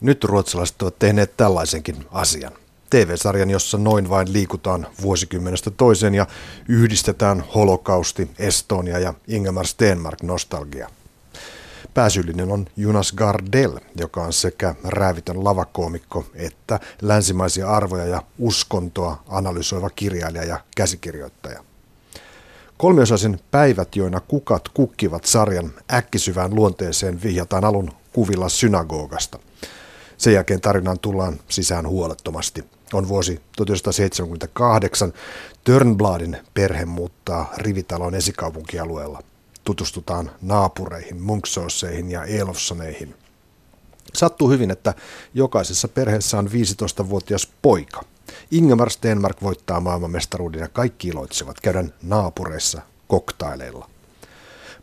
Nyt ruotsalaiset ovat tehneet tällaisenkin asian. TV-sarjan, jossa noin vain liikutaan vuosikymmenestä toiseen ja yhdistetään holokausti, Estonia ja Ingemar Stenmark nostalgia. Pääsyyllinen on Jonas Gardell, joka on sekä räävitön lavakoomikko että länsimaisia arvoja ja uskontoa analysoiva kirjailija ja käsikirjoittaja. Kolmiosaisen Päivät, joina kukat kukkivat sarjan äkkisyvään luonteeseen vihjataan alun kuvilla synagogasta. Sen jälkeen tarinaan tullaan sisään huolettomasti. On vuosi 1978. Törnbladin perhe muuttaa rivitalon esikaupunkialueella. Tutustutaan naapureihin, Munksoosseihin ja Elofsoneihin. Sattuu hyvin, että jokaisessa perheessä on 15-vuotias poika. Ingemar Stenmark voittaa maailmanmestaruuden ja kaikki iloitsevat käydä naapureissa koktaileilla.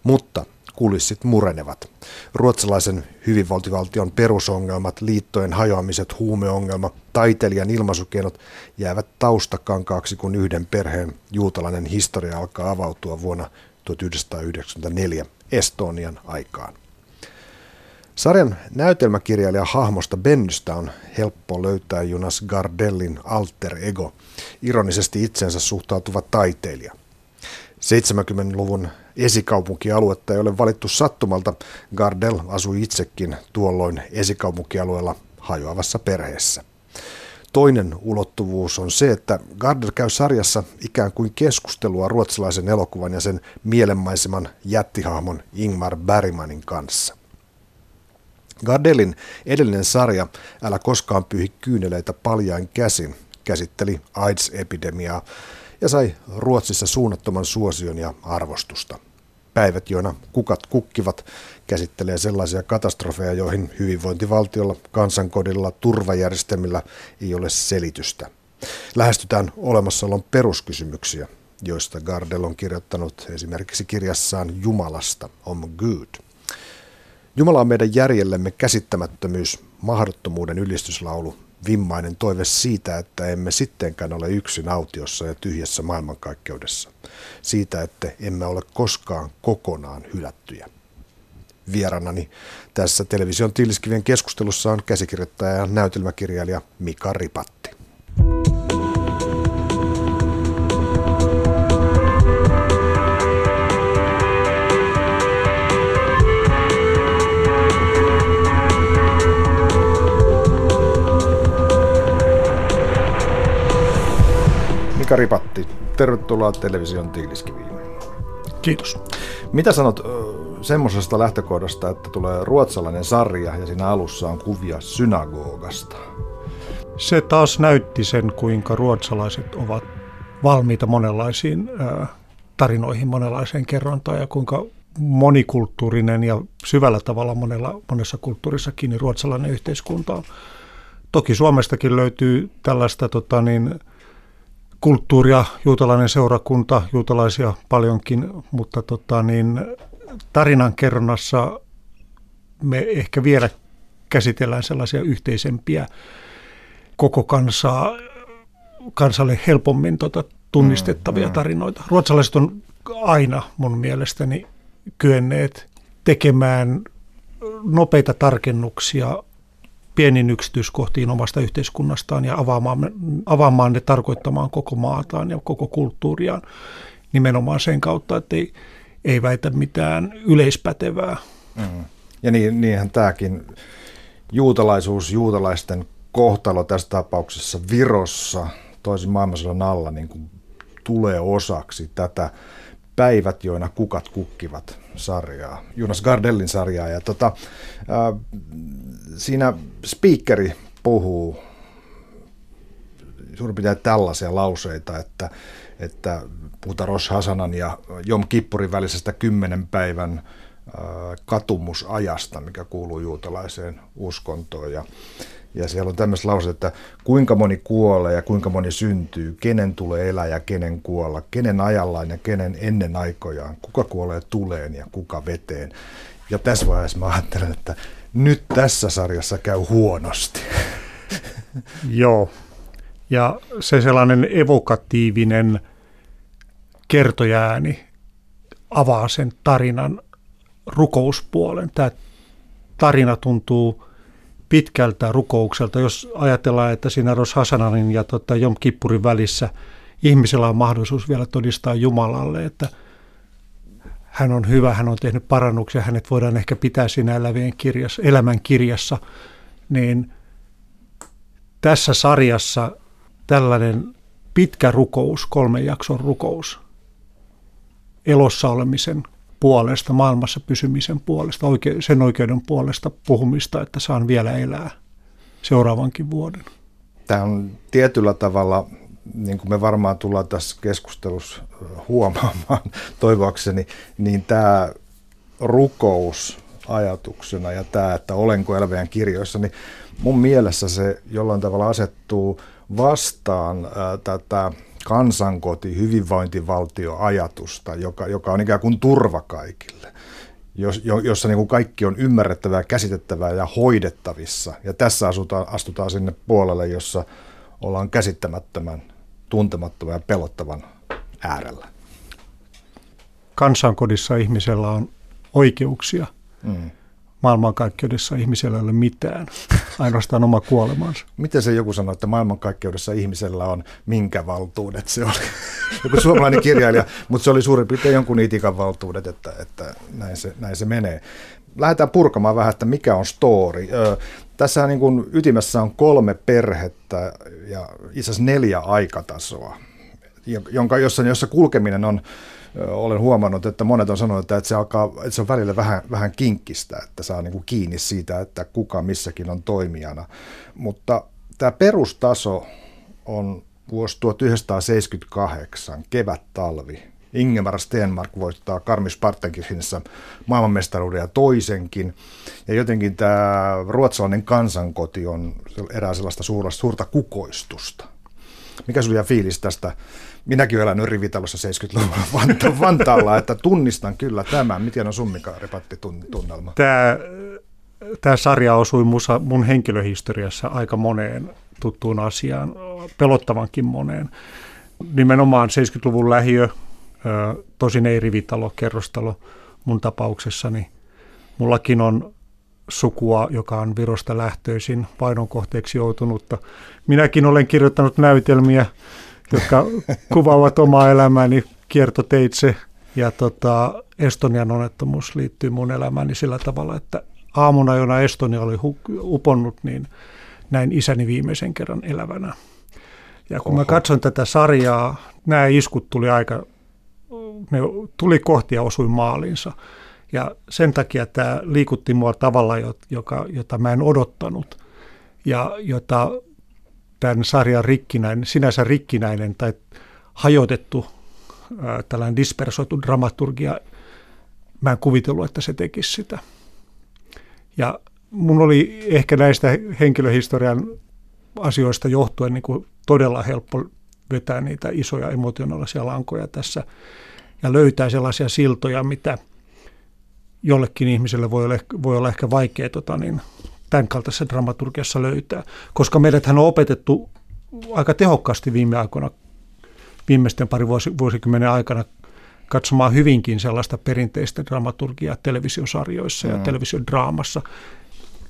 Mutta kulissit murenevat. Ruotsalaisen hyvinvointivaltion perusongelmat, liittojen hajoamiset, huumeongelma, taiteilijan ilmaisukeinot jäävät taustakankaaksi, kun yhden perheen juutalainen historia alkaa avautua vuonna 1994 Estonian aikaan. Sarjan näytelmäkirjailija hahmosta Bennystä on helppo löytää Jonas Gardellin alter ego, ironisesti itsensä suhtautuva taiteilija. 70-luvun esikaupunkialuetta ei ole valittu sattumalta. Gardel asui itsekin tuolloin esikaupunkialueella hajoavassa perheessä. Toinen ulottuvuus on se, että Gardel käy sarjassa ikään kuin keskustelua ruotsalaisen elokuvan ja sen mielenmaiseman jättihahmon Ingmar Bergmanin kanssa. Gardelin edellinen sarja Älä koskaan pyyhi kyyneleitä paljain käsin käsitteli AIDS-epidemiaa ja sai Ruotsissa suunnattoman suosion ja arvostusta. Päivät, joina kukat kukkivat, käsittelee sellaisia katastrofeja, joihin hyvinvointivaltiolla, kansankodilla, turvajärjestelmillä ei ole selitystä. Lähestytään olemassaolon peruskysymyksiä, joista Gardel on kirjoittanut esimerkiksi kirjassaan Jumalasta, Om Good. Jumala on meidän järjellemme käsittämättömyys, mahdottomuuden ylistyslaulu, vimmainen toive siitä, että emme sittenkään ole yksin autiossa ja tyhjässä maailmankaikkeudessa. Siitä, että emme ole koskaan kokonaan hylättyjä. Vieranani tässä television Tilskivien keskustelussa on käsikirjoittaja ja näytelmäkirjailija Mika Ripatti. Mika Ripatti, tervetuloa television tiiliskiviin. Kiitos. Mitä sanot semmoisesta lähtökohdasta, että tulee ruotsalainen sarja ja siinä alussa on kuvia synagogasta? Se taas näytti sen, kuinka ruotsalaiset ovat valmiita monenlaisiin tarinoihin, monenlaiseen kerrontaan ja kuinka monikulttuurinen ja syvällä tavalla monella, monessa kulttuurissa kiinni ruotsalainen yhteiskunta on. Toki Suomestakin löytyy tällaista tota niin, kulttuuria, juutalainen seurakunta, juutalaisia paljonkin, mutta tota, niin, tarinan kerronnassa me ehkä vielä käsitellään sellaisia yhteisempiä koko kansaa, kansalle helpommin tota, tunnistettavia mm, mm. tarinoita. Ruotsalaiset on aina mun mielestäni kyenneet tekemään nopeita tarkennuksia pienin yksityiskohtiin omasta yhteiskunnastaan ja avaamaan, avaamaan ne tarkoittamaan koko maataan ja koko kulttuuriaan nimenomaan sen kautta, että ei, ei väitä mitään yleispätevää. Mm. Ja niin, niinhän tämäkin juutalaisuus, juutalaisten kohtalo tässä tapauksessa Virossa toisen maailmansodan alla niin kuin tulee osaksi tätä päivät, joina kukat kukkivat sarjaa, Jonas Gardellin sarjaa. Ja tota, äh, siinä speakeri puhuu suurin piirtein tällaisia lauseita, että, että puhutaan Rosh Hasanan ja Jom Kippurin välisestä kymmenen päivän katumusajasta, mikä kuuluu juutalaiseen uskontoon. Ja, ja siellä on tämmöistä lause, että kuinka moni kuolee ja kuinka moni syntyy, kenen tulee elää ja kenen kuolla, kenen ajallaan ja kenen ennen aikojaan, kuka kuolee tuleen ja kuka veteen. Ja tässä vaiheessa mä ajattelen, että nyt tässä sarjassa käy huonosti. Joo. Ja se sellainen evokatiivinen kertojääni avaa sen tarinan rukouspuolen. Tämä tarina tuntuu pitkältä rukoukselta. Jos ajatellaan, että siinä Ros Hasananin ja tota Jom Kippurin välissä ihmisellä on mahdollisuus vielä todistaa Jumalalle, että hän on hyvä, hän on tehnyt parannuksia, hänet voidaan ehkä pitää siinä elävien kirjassa, elämän kirjassa, niin tässä sarjassa tällainen pitkä rukous, kolmen jakson rukous, elossa olemisen puolesta, maailmassa pysymisen puolesta, oike- sen oikeuden puolesta puhumista, että saan vielä elää seuraavankin vuoden. Tämä on tietyllä tavalla, niin kuin me varmaan tullaan tässä keskustelussa huomaamaan toivoakseni, niin tämä rukous ajatuksena ja tämä, että olenko elävien kirjoissa, niin mun mielessä se jollain tavalla asettuu vastaan ää, tätä kansankoti, hyvinvointivaltioajatusta, joka, joka on ikään kuin turva kaikille, jos, jossa niin kuin kaikki on ymmärrettävää, käsitettävää ja hoidettavissa. Ja tässä asutaan, astutaan sinne puolelle, jossa ollaan käsittämättömän, tuntemattoman ja pelottavan äärellä. Kansankodissa ihmisellä on oikeuksia. Mm maailmankaikkeudessa ihmisellä ei ole mitään, ainoastaan oma kuolemansa. Miten se joku sanoi, että maailmankaikkeudessa ihmisellä on minkä valtuudet? Se oli joku suomalainen kirjailija, mutta se oli suurin piirtein jonkun itikan valtuudet, että, että näin, se, näin se menee. Lähdetään purkamaan vähän, että mikä on story. Tässä niin kuin ytimessä on kolme perhettä ja itse asiassa neljä aikatasoa, jonka, jossa, jossa kulkeminen on olen huomannut, että monet on sanonut, että se, alkaa, että se on välillä vähän, vähän kinkkistä, että saa niin kuin kiinni siitä, että kuka missäkin on toimijana. Mutta tämä perustaso on vuosi 1978, kevät-talvi. Ingemar Stenmark voittaa Karmi Spartankisissa maailmanmestaruuden ja toisenkin. Ja jotenkin tämä ruotsalainen kansankoti on erää sellaista suurta, suurta kukoistusta. Mikä sinulla fiilis tästä Minäkin olen elänyt rivitalossa 70-luvulla Vanta- Vantaalla, että tunnistan kyllä tämän. Miten on summika tunnelma? Tämä, tämä sarja osui musa, mun henkilöhistoriassa aika moneen tuttuun asiaan, pelottavankin moneen. Nimenomaan 70-luvun lähiö, tosin ei rivitalo, kerrostalo mun tapauksessani. Mullakin on sukua, joka on Virosta lähtöisin painon kohteeksi joutunutta. Minäkin olen kirjoittanut näytelmiä jotka kuvaavat omaa elämääni kiertoteitse. Ja tota, Estonian onnettomuus liittyy mun elämääni sillä tavalla, että aamuna, jona Estonia oli uponnut, niin näin isäni viimeisen kerran elävänä. Ja kun Oho. mä katson tätä sarjaa, nämä iskut tuli aika, ne tuli kohti ja osui maalinsa. Ja sen takia tämä liikutti mua tavalla, joka, jota mä en odottanut ja jota tämän sarjan rikkinäinen, sinänsä rikkinäinen tai hajotettu tällainen dispersoitu dramaturgia, mä en kuvitellut, että se tekisi sitä. Ja mun oli ehkä näistä henkilöhistorian asioista johtuen niin kuin todella helppo vetää niitä isoja emotionaalisia lankoja tässä ja löytää sellaisia siltoja, mitä jollekin ihmiselle voi olla, voi olla ehkä vaikea tota, niin, tämän kaltaisessa dramaturgiassa löytää. Koska meidät on opetettu aika tehokkaasti viime aikoina, viimeisten pari vuosi, vuosikymmenen aikana katsomaan hyvinkin sellaista perinteistä dramaturgiaa televisiosarjoissa mm. ja televisiodraamassa.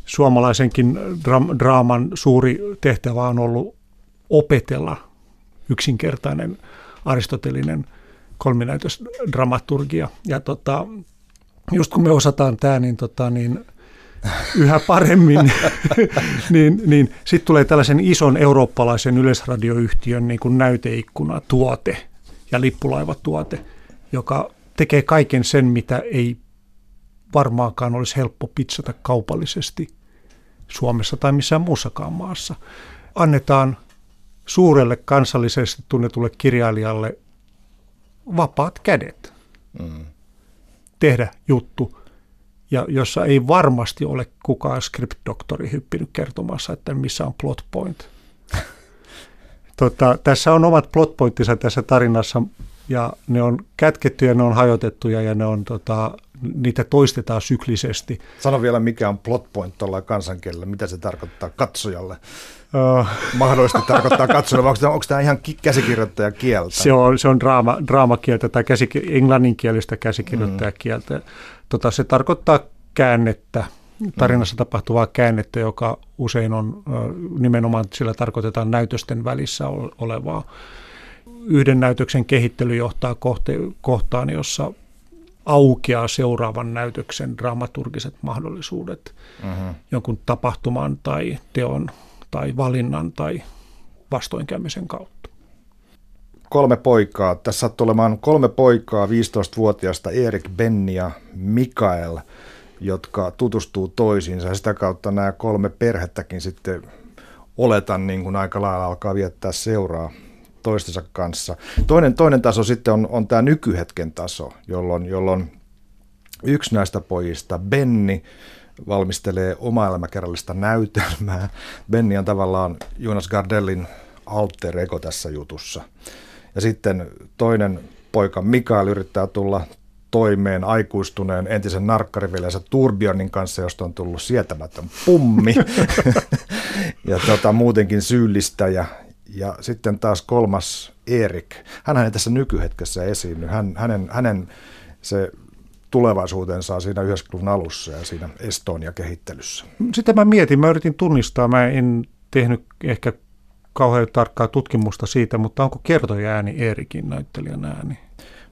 Suomalaisenkin dra- draaman suuri tehtävä on ollut opetella yksinkertainen aristotelinen kolminäytösdramaturgia. Ja tota, just kun me osataan tämä, niin, tota, niin yhä paremmin, niin, niin sitten tulee tällaisen ison eurooppalaisen yleisradioyhtiön niin kuin näyteikkuna tuote ja lippulaivatuote, joka tekee kaiken sen, mitä ei varmaankaan olisi helppo pitsata kaupallisesti Suomessa tai missään muussakaan maassa. Annetaan suurelle kansallisesti tunnetulle kirjailijalle vapaat kädet mm. tehdä juttu, ja jossa ei varmasti ole kukaan script-doktori hyppinyt kertomassa, että missä on plot point. tota, tässä on omat plot pointtinsa tässä tarinassa, ja ne on kätkettyjä, ne on hajotettuja ja ne on, tota, niitä toistetaan syklisesti. Sano vielä, mikä on plot point tuolla kansankielellä, mitä se tarkoittaa katsojalle? Uh, Mahdollisesti tarkoittaa katsojalle, onko, onko tämä ihan käsikirjoittajakieltä? Se on, se on draama, draamakieltä tai käsik- englanninkielistä käsikirjoittajakieltä. Mm. Tota, se tarkoittaa käännettä tarinassa mm. tapahtuvaa käännettä, joka usein on nimenomaan, sillä tarkoitetaan näytösten välissä olevaa. Yhden näytöksen kehittely johtaa kohte, kohtaan, jossa aukeaa seuraavan näytöksen dramaturgiset mahdollisuudet mm-hmm. jonkun tapahtuman tai teon tai valinnan tai vastoinkäymisen kautta. Kolme poikaa. Tässä sattuu olemaan kolme poikaa, 15-vuotiaasta Erik, Benni ja Mikael, jotka tutustuu toisiinsa. Sitä kautta nämä kolme perhettäkin sitten oletan niin kuin aika lailla alkaa viettää seuraa toistensa kanssa. Toinen, toinen taso sitten on, on tämä nykyhetken taso, jolloin, jolloin yksi näistä pojista, Benni, valmistelee oma elämäkerrallista näytelmää. Benni on tavallaan Jonas Gardellin alter ego tässä jutussa. Ja sitten toinen poika Mikael yrittää tulla toimeen aikuistuneen entisen narkkariveljensä Turbionin kanssa, josta on tullut sietämätön pummi ja tota, muutenkin syyllistäjä. Ja sitten taas kolmas Erik. Hän ei tässä nykyhetkessä esiinny. Hän, hänen, hänen se tulevaisuutensa on siinä 90-luvun alussa ja siinä Estonia-kehittelyssä. Sitä mä mietin, mä yritin tunnistaa, mä en tehnyt ehkä kauhean tarkkaa tutkimusta siitä, mutta onko kertoja ääni Eerikin näyttelijän ääni?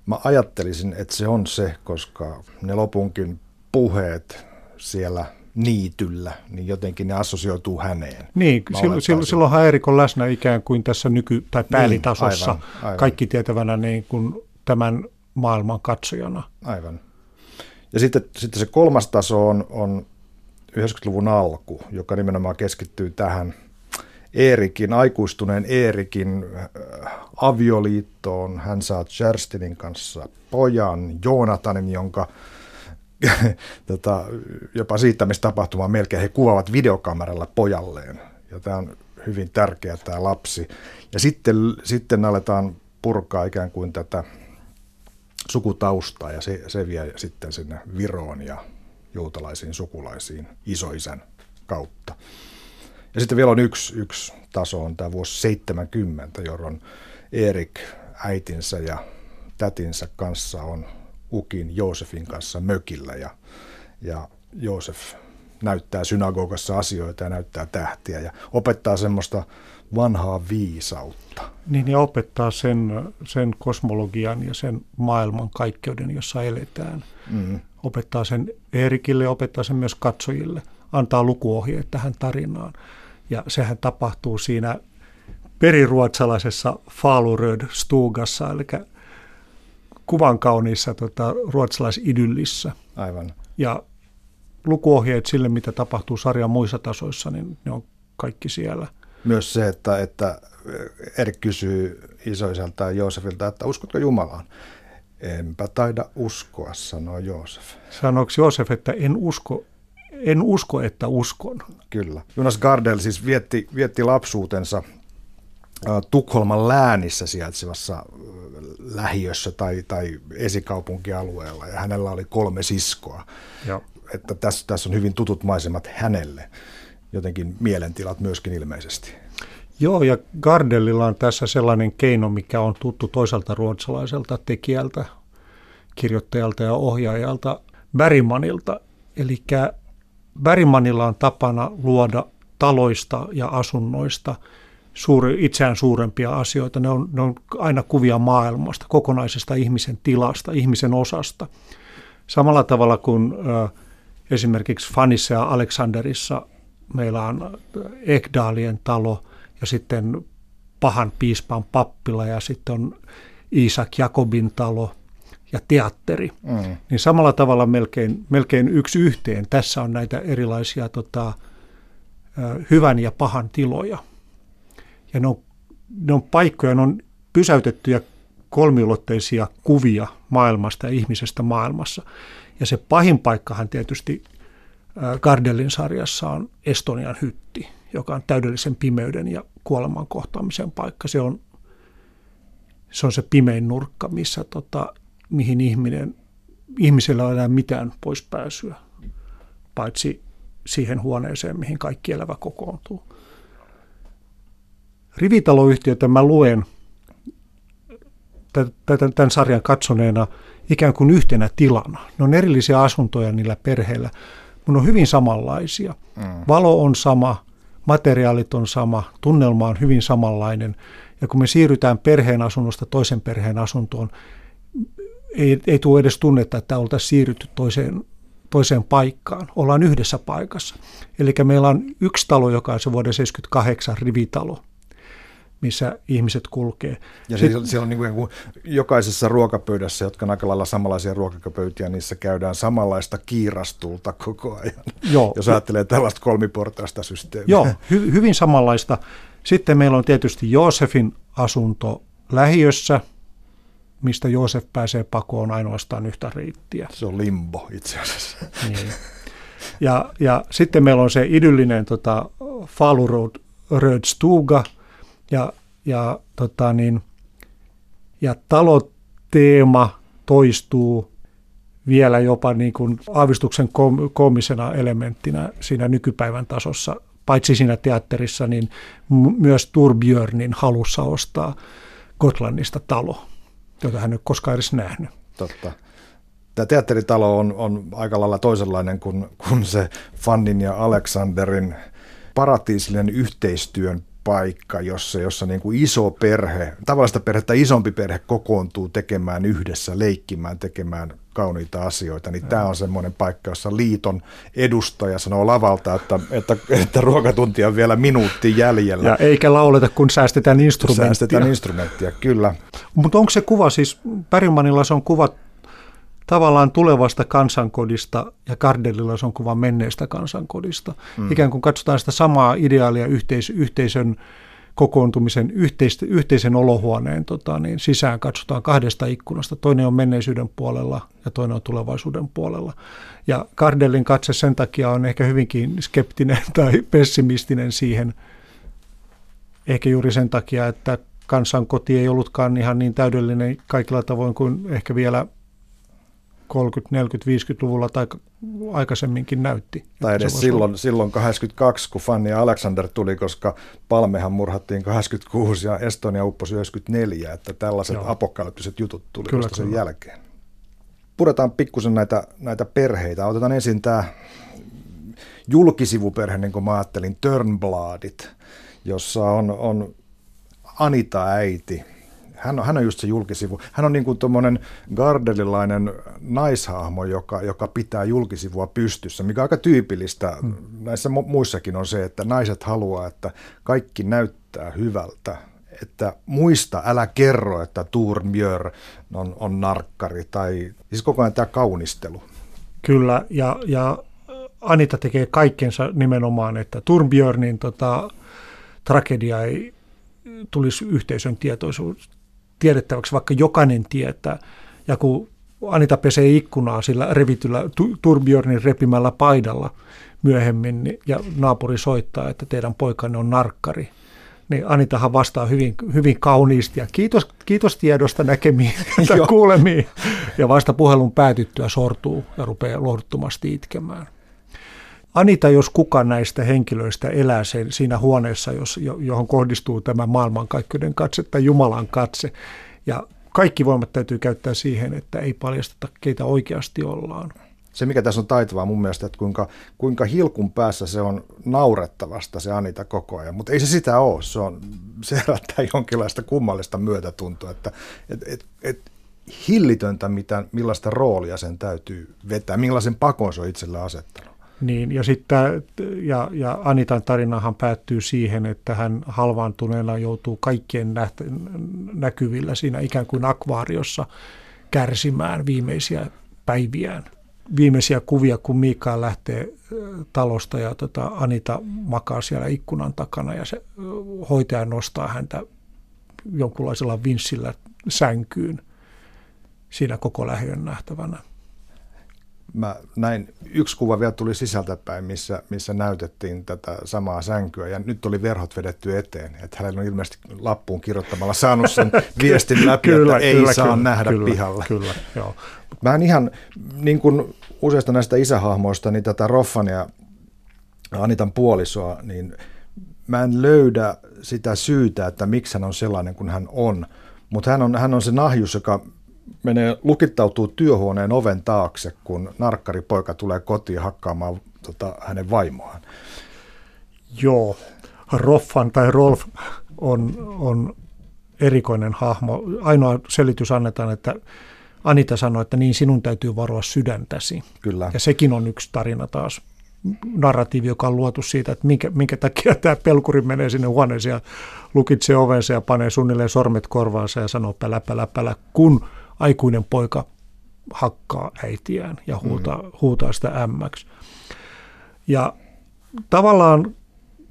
Mä ajattelisin, että se on se, koska ne lopunkin puheet siellä niityllä, niin jotenkin ne assosioituu häneen. Niin, silloin, silloin, silloinhan Erik on läsnä ikään kuin tässä nyky- tai niin, päälitasossa, niin, aivan, aivan. kaikki tietävänä niin kuin tämän maailman katsojana. Aivan. Ja sitten, sitten se kolmas taso on, on 90-luvun alku, joka nimenomaan keskittyy tähän Eerikin, aikuistuneen Eerikin äh, avioliittoon. Hän saa Jerstinin kanssa pojan, Joonatanin, jonka tota, jopa siittämistapahtumaa melkein he kuvaavat videokameralla pojalleen. Ja tämä on hyvin tärkeä tämä lapsi. Ja sitten, sitten aletaan purkaa ikään kuin tätä sukutaustaa ja se, se vie sitten sinne Viroon ja juutalaisiin sukulaisiin isoisän kautta. Ja sitten vielä on yksi, yksi taso, on tämä vuosi 70, jolloin Erik äitinsä ja tätinsä kanssa on Ukin Joosefin kanssa mökillä ja, ja Joosef näyttää synagogassa asioita ja näyttää tähtiä ja opettaa semmoista vanhaa viisautta. Niin ja opettaa sen, sen kosmologian ja sen maailman kaikkeuden, jossa eletään. Mm. Opettaa sen Erikille ja opettaa sen myös katsojille. Antaa lukuohjeet tähän tarinaan. Ja sehän tapahtuu siinä periruotsalaisessa Faluröd Stugassa, eli kuvan kauniissa tota, ruotsalaisidyllissä. Aivan. Ja lukuohjeet sille, mitä tapahtuu sarjan muissa tasoissa, niin ne on kaikki siellä. Myös se, että, että Erik kysyy isoisältään Joosefilta, että uskotko Jumalaan? Enpä taida uskoa, sanoo Joosef. Sanoiko Joosef, että en usko, en usko, että uskon? Kyllä. Jonas Gardel siis vietti, vietti lapsuutensa Tukholman läänissä sijaitsevassa lähiössä tai, tai esikaupunkialueella ja hänellä oli kolme siskoa. Ja. Että tässä, tässä on hyvin tutut maisemat hänelle, jotenkin mielentilat myöskin ilmeisesti. Joo, ja Gardellilla on tässä sellainen keino, mikä on tuttu toiselta ruotsalaiselta tekijältä, kirjoittajalta ja ohjaajalta, Bergmanilta. Eli Bergmanilla on tapana luoda taloista ja asunnoista suuri, itseään suurempia asioita. Ne on, ne on aina kuvia maailmasta, kokonaisesta ihmisen tilasta, ihmisen osasta. Samalla tavalla kuin ö, esimerkiksi Fanissa ja Aleksanderissa meillä on Ekdaalien talo ja sitten pahan piispan pappila ja sitten on Isak Jakobin talo ja teatteri. Mm. Niin samalla tavalla melkein, melkein yksi yhteen tässä on näitä erilaisia tota, hyvän ja pahan tiloja. Ja ne on, ne on paikkoja, ne on pysäytettyjä kolmiulotteisia kuvia maailmasta ja ihmisestä maailmassa. Ja se pahin paikkahan tietysti Gardelin sarjassa on Estonian hytti, joka on täydellisen pimeyden ja kuoleman kohtaamisen paikka. Se on se, on se pimein nurkka, missä tota, mihin ihminen, ihmisellä ei ole enää mitään poispääsyä, paitsi siihen huoneeseen, mihin kaikki elävä kokoontuu. Rivitaloyhtiötä mä luen tämän sarjan katsoneena ikään kuin yhtenä tilana. Ne on erillisiä asuntoja niillä perheillä, mun on hyvin samanlaisia. Mm. Valo on sama, materiaalit on sama, tunnelma on hyvin samanlainen. Ja kun me siirrytään perheen asunnosta toisen perheen asuntoon, ei, ei tule edes tunnetta, että oltaisiin siirrytty toiseen, toiseen paikkaan. Ollaan yhdessä paikassa. Eli meillä on yksi talo, joka on se vuoden 78 rivitalo, missä ihmiset kulkee. Ja Sitten, siellä, siellä on niin kuin jokaisessa ruokapöydässä, jotka on aika lailla samanlaisia ruokapöytiä, niissä käydään samanlaista kiirastulta koko ajan, Joo. jos ajattelee tällaista kolmiportaista systeemiä. Joo, hy, hyvin samanlaista. Sitten meillä on tietysti Joosefin asunto lähiössä, mistä Joosef pääsee pakoon ainoastaan yhtä reittiä. Se on limbo itse asiassa. Niin. Ja, ja sitten meillä on se idyllinen tota, Falurod Rödstuga, ja, ja, tota niin, ja taloteema toistuu vielä jopa niin kuin aavistuksen kom- komisena elementtinä siinä nykypäivän tasossa, paitsi siinä teatterissa, niin m- myös Turbjörnin halussa ostaa Gotlannista talo, jota hän ei koskaan edes nähnyt. Totta. Tämä teatteritalo on, on aika lailla toisenlainen kuin, kuin se Fannin ja Alexanderin paratiisillinen yhteistyön paikka, jossa, jossa niin kuin iso perhe, tavallista perhettä isompi perhe kokoontuu tekemään yhdessä, leikkimään, tekemään kauniita asioita, niin tämä on semmoinen paikka, jossa liiton edustaja sanoo lavalta, että, että, että ruokatunti on vielä minuutti jäljellä. Ja eikä lauleta, kun säästetään instrumenttia. Säästetään instrumenttia, kyllä. Mutta onko se kuva, siis Bergmanilla se on kuva tavallaan tulevasta kansankodista ja Kardelilla se on kuva menneestä kansankodista. Mm. Ikään kuin katsotaan sitä samaa ideaalia yhteis- yhteisön kokoontumisen yhteis- yhteisen olohuoneen tota, niin sisään katsotaan kahdesta ikkunasta. Toinen on menneisyyden puolella ja toinen on tulevaisuuden puolella. Ja Kardelin katse sen takia on ehkä hyvinkin skeptinen tai pessimistinen siihen, ehkä juuri sen takia, että kansankoti ei ollutkaan ihan niin täydellinen kaikilla tavoin kuin ehkä vielä 30, 40, 50-luvulla tai aikaisemminkin näytti. Tai edes silloin, silloin 82, kun Fanny ja Alexander tuli, koska Palmehan murhattiin 86 ja Estonia upposi 94, että tällaiset Joo. apokalyptiset jutut tuli kyllä, sen kyllä. jälkeen. Puretaan pikkusen näitä, näitä perheitä. Otetaan ensin tämä julkisivuperhe, niin kuin mä ajattelin, Turnbladit, jossa on, on Anita äiti, hän on, hän on just se julkisivu. Hän on niin kuin tuommoinen gardelilainen naishahmo, joka, joka pitää julkisivua pystyssä, mikä aika tyypillistä. Hmm. Näissä muissakin on se, että naiset haluaa, että kaikki näyttää hyvältä. Että muista, älä kerro, että Turmjör on, on narkkari tai siis koko ajan tämä kaunistelu. Kyllä, ja, ja Anita tekee kaikkensa nimenomaan, että Turmbjörnin tota, tragedia ei tulisi yhteisön tietoisuus, tiedettäväksi, vaikka jokainen tietää. Ja kun Anita pesee ikkunaa sillä revityllä Turbjörnin repimällä paidalla myöhemmin niin, ja naapuri soittaa, että teidän poikanne on narkkari, niin Anitahan vastaa hyvin, hyvin kauniisti ja kiitos, kiitos tiedosta näkemiin tai kuulemiin. Ja vasta puhelun päätyttyä sortuu ja rupeaa lohduttomasti itkemään. Anita, jos kuka näistä henkilöistä elää sen, siinä huoneessa, jos, johon kohdistuu tämä maailmankaikkeuden katse tai Jumalan katse, ja kaikki voimat täytyy käyttää siihen, että ei paljasteta, keitä oikeasti ollaan. Se, mikä tässä on taitavaa mun mielestä, että kuinka, kuinka hilkun päässä se on naurettavasta se Anita koko ajan, mutta ei se sitä ole. Se, on, se herättää jonkinlaista kummallista myötätuntoa, että et, et, et, hillitöntä, mitä, millaista roolia sen täytyy vetää, millaisen pakon se on itselle asettanut. Niin, ja, sitten, ja, ja Anitan tarinahan päättyy siihen, että hän halvaantuneena joutuu kaikkien nähtä, näkyvillä siinä ikään kuin akvaariossa kärsimään viimeisiä päiviään. Viimeisiä kuvia, kun Mikael lähtee talosta ja tota, Anita makaa siellä ikkunan takana ja se hoitaja nostaa häntä jonkunlaisella vinssillä sänkyyn siinä koko lähiön nähtävänä mä näin, yksi kuva vielä tuli sisältäpäin, missä, missä näytettiin tätä samaa sänkyä ja nyt oli verhot vedetty eteen. Että hänellä on ilmeisesti lappuun kirjoittamalla saanut sen viestin läpi, kyllä, että ei kyllä, saa kyllä, nähdä kyllä, pihalla. Kyllä, joo. Mä en ihan, niin kuin useista näistä isähahmoista, niin tätä Roffan ja Anitan puolisoa, niin mä en löydä sitä syytä, että miksi hän on sellainen kuin hän on. Mutta hän on, hän on se nahjus, joka menee, lukittautuu työhuoneen oven taakse, kun narkkaripoika tulee kotiin hakkaamaan tota, hänen vaimoaan. Joo, Roffan tai Rolf on, on erikoinen hahmo. Ainoa selitys annetaan, että Anita sanoi, että niin sinun täytyy varoa sydäntäsi. Kyllä. Ja sekin on yksi tarina taas, narratiivi, joka on luotu siitä, että minkä, minkä takia tämä pelkuri menee sinne huoneeseen ja lukitsee ovensa ja panee suunnilleen sormet korvaansa ja sanoo pälä, pälä, pälä, kun aikuinen poika hakkaa äitiään ja huutaa, mm. huutaa sitä ämmäksi. Ja tavallaan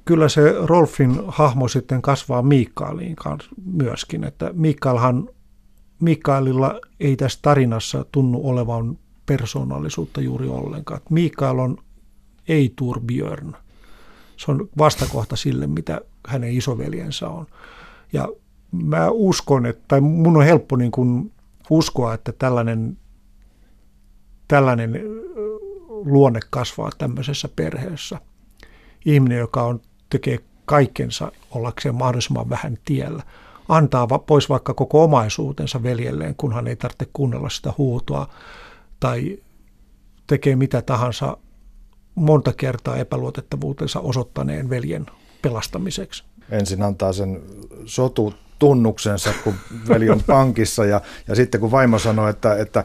kyllä se Rolfin hahmo sitten kasvaa Mikaeliin kanssa myöskin, että Mikaelhan, Mikaelilla ei tässä tarinassa tunnu olevan persoonallisuutta juuri ollenkaan. Mikael on ei Turbjörn. Se on vastakohta sille, mitä hänen isoveljensä on. Ja mä uskon, että, tai mun on helppo niin kuin uskoa, että tällainen, tällainen luonne kasvaa tämmöisessä perheessä. Ihminen, joka on, tekee kaikkensa ollakseen mahdollisimman vähän tiellä, antaa pois vaikka koko omaisuutensa veljelleen, kunhan ei tarvitse kuunnella sitä huutoa, tai tekee mitä tahansa monta kertaa epäluotettavuutensa osoittaneen veljen pelastamiseksi. Ensin antaa sen sotu tunnuksensa, kun veli on pankissa ja, ja sitten kun vaimo sanoo, että, että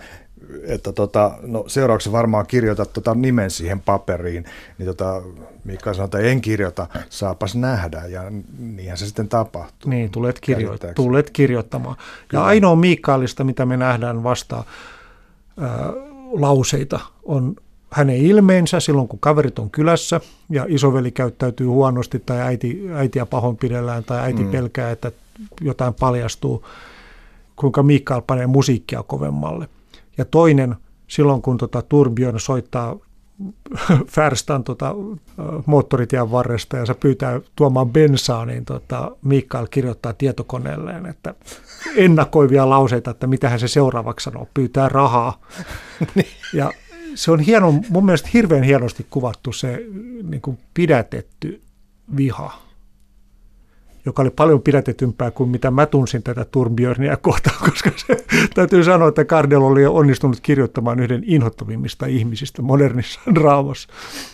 että tota, no seuraavaksi varmaan kirjoita tota nimen siihen paperiin, niin tota, Mika sanoi, että en kirjoita, saapas nähdä, ja niinhän se sitten tapahtuu. Niin, tulet, kirjo- tulet kirjoittamaan. Kyllä. Ja ainoa Miikaalista, mitä me nähdään vasta äh, lauseita, on hänen ilmeensä silloin, kun kaverit on kylässä ja isoveli käyttäytyy huonosti tai äiti, äitiä pahoinpidellään tai äiti mm. pelkää, että jotain paljastuu, kuinka Mikael panee musiikkia kovemmalle. Ja toinen, silloin kun tota Turbjörn soittaa Färstan tota, moottoritien varresta ja se pyytää tuomaan bensaa, niin tota, Mikael kirjoittaa tietokoneelleen, että ennakoivia lauseita, että mitä hän se seuraavaksi sanoo, pyytää rahaa. Niin. ja se on hieno, mun mielestä hirveän hienosti kuvattu se niin kuin pidätetty viha, joka oli paljon pidätetympää kuin mitä mä tunsin tätä Turbjörnia kohtaan, koska se, täytyy sanoa, että Cardell oli onnistunut kirjoittamaan yhden inhottavimmista ihmisistä modernissa draamassa.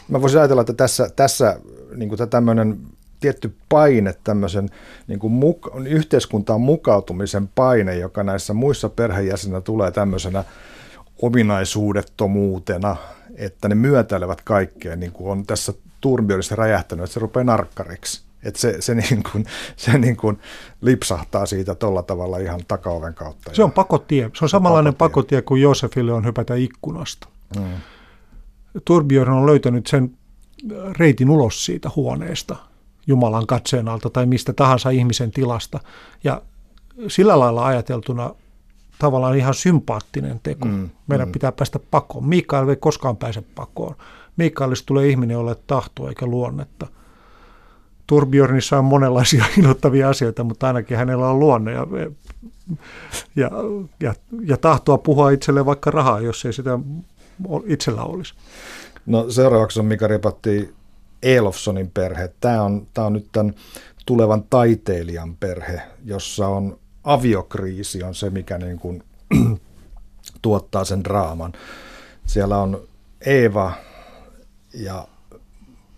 Mä voisin ajatella, että tässä, tässä niin tämmöinen tietty paine, tämmöisen niin kuin muka, yhteiskuntaan mukautumisen paine, joka näissä muissa perheenjäsenä tulee tämmöisenä ominaisuudettomuutena, että ne myötäilevät kaikkea, niin kuin on tässä Turbjörnissä räjähtänyt, että se rupeaa narkkariksi. Että se, se, niin kuin, se niin kuin lipsahtaa siitä tuolla tavalla ihan takaoven kautta. Se on pakotie. Se on samanlainen pakotie, pakotie kuin Josefille on hypätä ikkunasta. Mm. Turbjörn on löytänyt sen reitin ulos siitä huoneesta Jumalan katseen alta tai mistä tahansa ihmisen tilasta. Ja sillä lailla ajateltuna tavallaan ihan sympaattinen teko. Mm, Meidän mm. pitää päästä pakoon. Mikael ei koskaan pääse pakoon. Mikaelista tulee ihminen, jolle tahtoa eikä luonnetta. Turbjörnissa on monenlaisia innoittavia asioita, mutta ainakin hänellä on luonne ja, ja, ja, ja tahtoa puhua itselle vaikka rahaa, jos ei sitä itsellä olisi. No seuraavaksi on Mika Ripatti Elofsonin perhe. Tämä on, tämä on nyt tämän tulevan taiteilijan perhe, jossa on aviokriisi on se, mikä niin kuin tuottaa sen draaman. Siellä on Eeva ja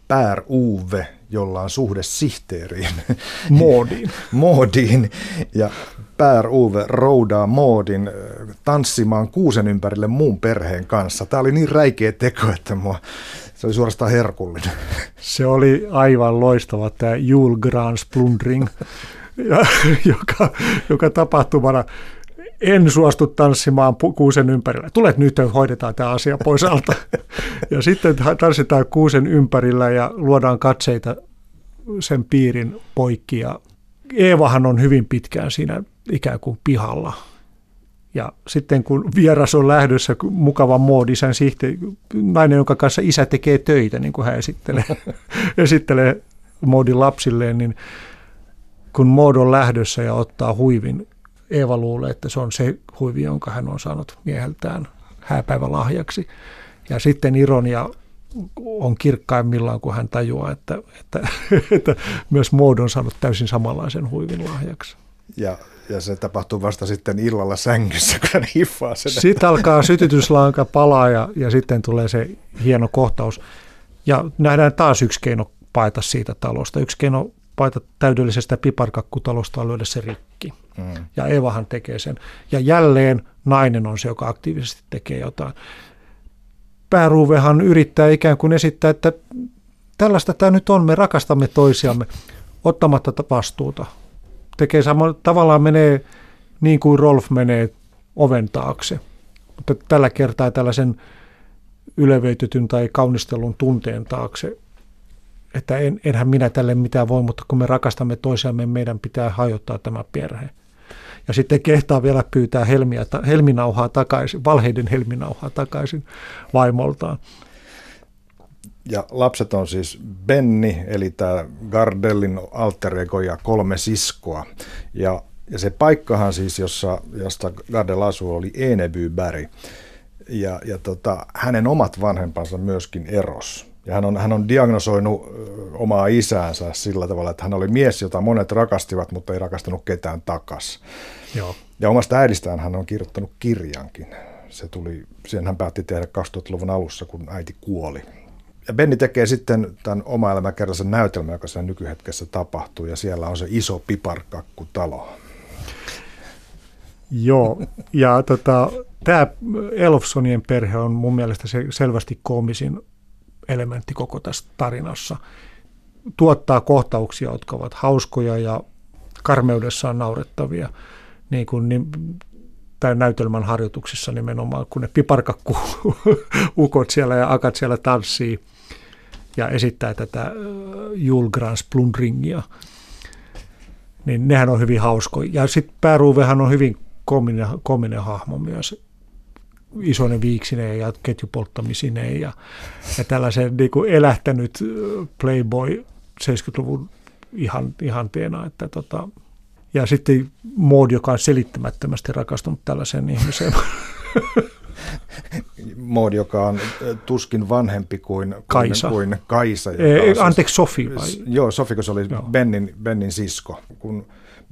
Pär Uve, jolla on suhde sihteeriin. Moodiin. Moodiin. Ja Pär Uve roudaa Moodin tanssimaan kuusen ympärille muun perheen kanssa. Tämä oli niin räikeä teko, että mua, se oli suorastaan herkullinen. Se oli aivan loistava tämä Julgrans Plundring ja, joka, joka tapahtumana en suostu tanssimaan kuusen ympärillä. Tulet nyt, hoidetaan tämä asia pois alta. Ja sitten tanssitaan kuusen ympärillä ja luodaan katseita sen piirin poikki. Ja Eevahan on hyvin pitkään siinä ikään kuin pihalla. Ja sitten kun vieras on lähdössä, mukava moodisen sihti, nainen, jonka kanssa isä tekee töitä, niin kuin hän esittelee, esittelee moodin lapsilleen, niin kun Maud on lähdössä ja ottaa huivin, Eeva luulee, että se on se huivi, jonka hän on saanut mieheltään hääpäivälahjaksi. Ja sitten ironia on kirkkaimmillaan, kun hän tajuaa, että, että, että myös Maud on saanut täysin samanlaisen huivin lahjaksi. Ja, ja se tapahtuu vasta sitten illalla sängyssä, kun hän hiffaa sen. Sitten alkaa sytytyslanka palaa ja, ja sitten tulee se hieno kohtaus. Ja nähdään taas yksi keino paeta siitä talosta. Yksi keino paeta täydellisestä piparkakkutalosta on lyödä se rikki. Ja Evahan tekee sen. Ja jälleen nainen on se, joka aktiivisesti tekee jotain. Pääruuvehan yrittää ikään kuin esittää, että tällaista tämä nyt on, me rakastamme toisiamme ottamatta vastuuta. Tekee sama, tavallaan menee niin kuin Rolf menee oven taakse. Mutta tällä kertaa tällaisen ylevöitytyn tai kaunistelun tunteen taakse, että en, enhän minä tälle mitään voi, mutta kun me rakastamme toisiamme, meidän pitää hajottaa tämä perhe. Ja sitten kehtaa vielä pyytää helmiä, helminauhaa takaisin, valheiden helminauhaa takaisin vaimoltaan. Ja lapset on siis Benni, eli tämä Gardellin alter ego ja kolme siskoa. Ja, ja se paikkahan siis, jossa, josta Gardel asuu, oli Enebyberg. Ja, ja tota, hänen omat vanhempansa myöskin eros. Ja hän on, hän on diagnosoinut omaa isäänsä sillä tavalla, että hän oli mies, jota monet rakastivat, mutta ei rakastanut ketään takas. Joo. Ja omasta äidistään hän on kirjoittanut kirjankin. Se tuli, sen hän päätti tehdä 2000-luvun alussa, kun äiti kuoli. Ja Benni tekee sitten tämän oma elämäkerransa näytelmä, joka sen nykyhetkessä tapahtuu, ja siellä on se iso piparkakkutalo. Joo, ja tota, tämä Elfsonien perhe on mun mielestä se selvästi koomisin elementti koko tässä tarinassa. Tuottaa kohtauksia, jotka ovat hauskoja ja karmeudessaan naurettavia, niin kuin niin, tämän näytelmän harjoituksissa nimenomaan, kun ne piparkakku ukot siellä ja akat siellä tanssii ja esittää tätä Julgrans Plundringia, niin nehän on hyvin hauskoja. Ja sitten Pääruuvehan on hyvin kominen, kominen hahmo myös isoinen viiksineen ja ketjupolttamisineen ja, ja tällaisen niin kuin elähtänyt Playboy 70-luvun ihan, ihanteena. Että tota, ja sitten Maud, joka on selittämättömästi rakastunut tällaiseen ihmiseen. Maud, joka on tuskin vanhempi kuin Kaisa. Kuin, kuin Kaisa joka e, siis, anteeksi, Sofi. Vai? Joo, Sofi, kun se oli Bennin, Bennin sisko. Kun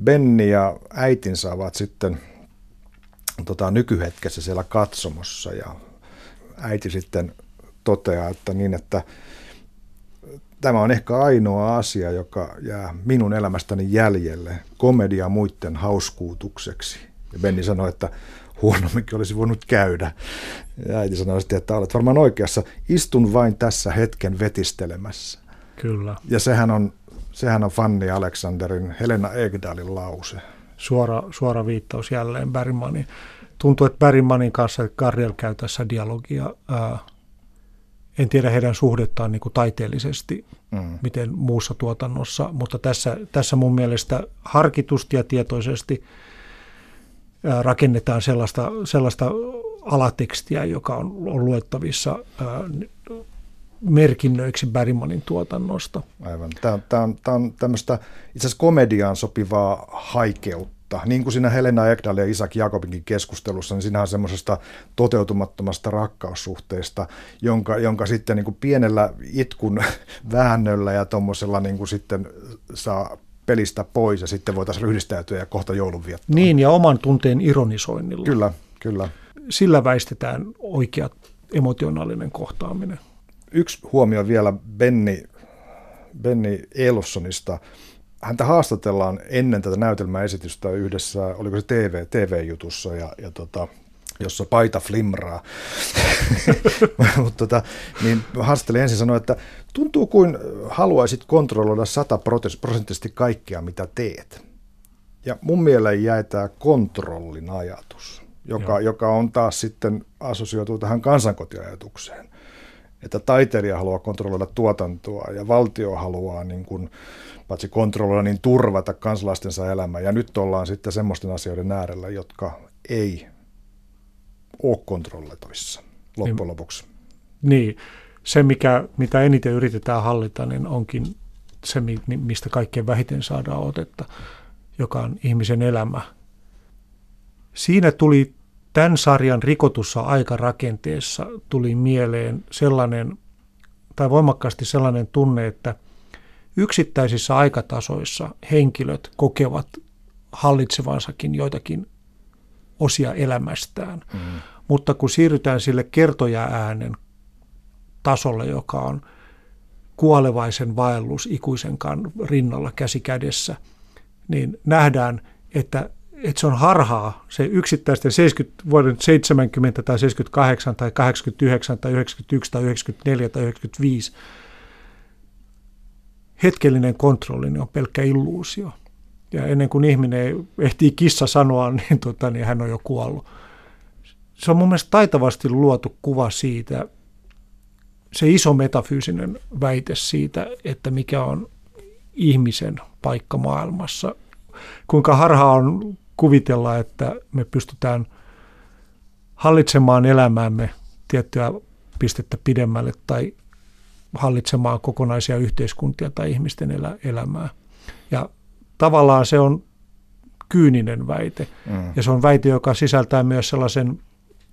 Benni ja äitinsä ovat sitten tota, nykyhetkessä siellä katsomossa ja äiti sitten toteaa, että niin, että tämä on ehkä ainoa asia, joka jää minun elämästäni jäljelle, komedia muiden hauskuutukseksi. Ja Benni sanoi, että huonomminkin olisi voinut käydä. Ja äiti sanoi sitten, että olet varmaan oikeassa, istun vain tässä hetken vetistelemässä. Kyllä. Ja sehän on, sehän on Fanny Alexanderin Helena Egdalin lause suora, suora viittaus jälleen Bergmanin. Tuntuu, että Bergmanin kanssa Garriel käy tässä dialogia. Ää, en tiedä heidän suhdettaan niin kuin taiteellisesti, mm. miten muussa tuotannossa, mutta tässä, tässä mun mielestä harkitusti ja tietoisesti ää, rakennetaan sellaista, sellaista alatekstiä, joka on, on luettavissa ää, merkinnöiksi Bergmanin tuotannosta. Aivan. Tämä, tämä on, tämä on tämmöistä itse asiassa komediaan sopivaa haikeutta. Niin kuin siinä Helena Ekdal ja Isak Jakobinkin keskustelussa, niin siinä on semmoisesta toteutumattomasta rakkaussuhteesta, jonka, jonka sitten niin kuin pienellä itkun väännöllä ja tuommoisella niin kuin sitten saa pelistä pois ja sitten voitaisiin ryhdistäytyä ja kohta joulunviettoon. Niin, ja oman tunteen ironisoinnilla. Kyllä, kyllä. Sillä väistetään oikea emotionaalinen kohtaaminen yksi huomio vielä Benny, Benny Elfsonista. Häntä haastatellaan ennen tätä näytelmäesitystä yhdessä, oliko se TV, TV-jutussa, ja, ja tota, jossa paita flimraa. Mutta tota, niin haastattelin ensin sanoa, että tuntuu kuin haluaisit kontrolloida sataprosenttisesti kaikkea, mitä teet. Ja mun mieleen jäi tämä kontrollin ajatus, joka, joka on taas sitten assosioitu tähän kansankotiajatukseen että taiteilija haluaa kontrolloida tuotantoa ja valtio haluaa niin kuin, paitsi kontrolloida, niin turvata kansalaistensa elämää. Ja nyt ollaan sitten semmoisten asioiden äärellä, jotka ei ole kontrolloitavissa loppujen niin, lopuksi. Niin, se mikä, mitä eniten yritetään hallita, niin onkin se, mistä kaikkein vähiten saadaan otetta, joka on ihmisen elämä. Siinä tuli tämän sarjan rikotussa aikarakenteessa tuli mieleen sellainen, tai voimakkaasti sellainen tunne, että yksittäisissä aikatasoissa henkilöt kokevat hallitsevansakin joitakin osia elämästään. Mm. Mutta kun siirrytään sille kertoja äänen tasolle, joka on kuolevaisen vaellus ikuisen rinnalla käsi kädessä, niin nähdään, että, että se on harhaa, se yksittäisten 70, vuoden 70 tai 78 tai 89 tai 91 tai 94 tai 95 hetkellinen kontrolli niin on pelkkä illuusio. Ja ennen kuin ihminen ehtii kissa sanoa, niin, tota, niin hän on jo kuollut. Se on mun mielestä taitavasti luotu kuva siitä, se iso metafyysinen väite siitä, että mikä on ihmisen paikka maailmassa. Kuinka harhaa on kuvitella, että me pystytään hallitsemaan elämäämme tiettyä pistettä pidemmälle tai hallitsemaan kokonaisia yhteiskuntia tai ihmisten elä, elämää. Ja tavallaan se on kyyninen väite. Mm. Ja se on väite, joka sisältää myös sellaisen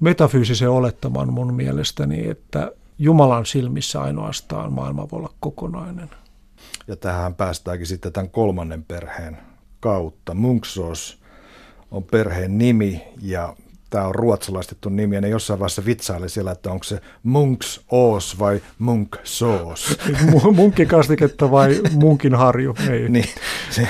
metafyysisen olettaman mun mielestäni, että Jumalan silmissä ainoastaan maailma voi olla kokonainen. Ja tähän päästäänkin sitten tämän kolmannen perheen kautta. Munksos on perheen nimi ja tämä on ruotsalaistettu nimi, ja ne jossain vaiheessa vitsaili siellä, että onko se Munks Oos vai Munk Soos. Munkkikastiketta vai Munkin harju? Ei. niin, se,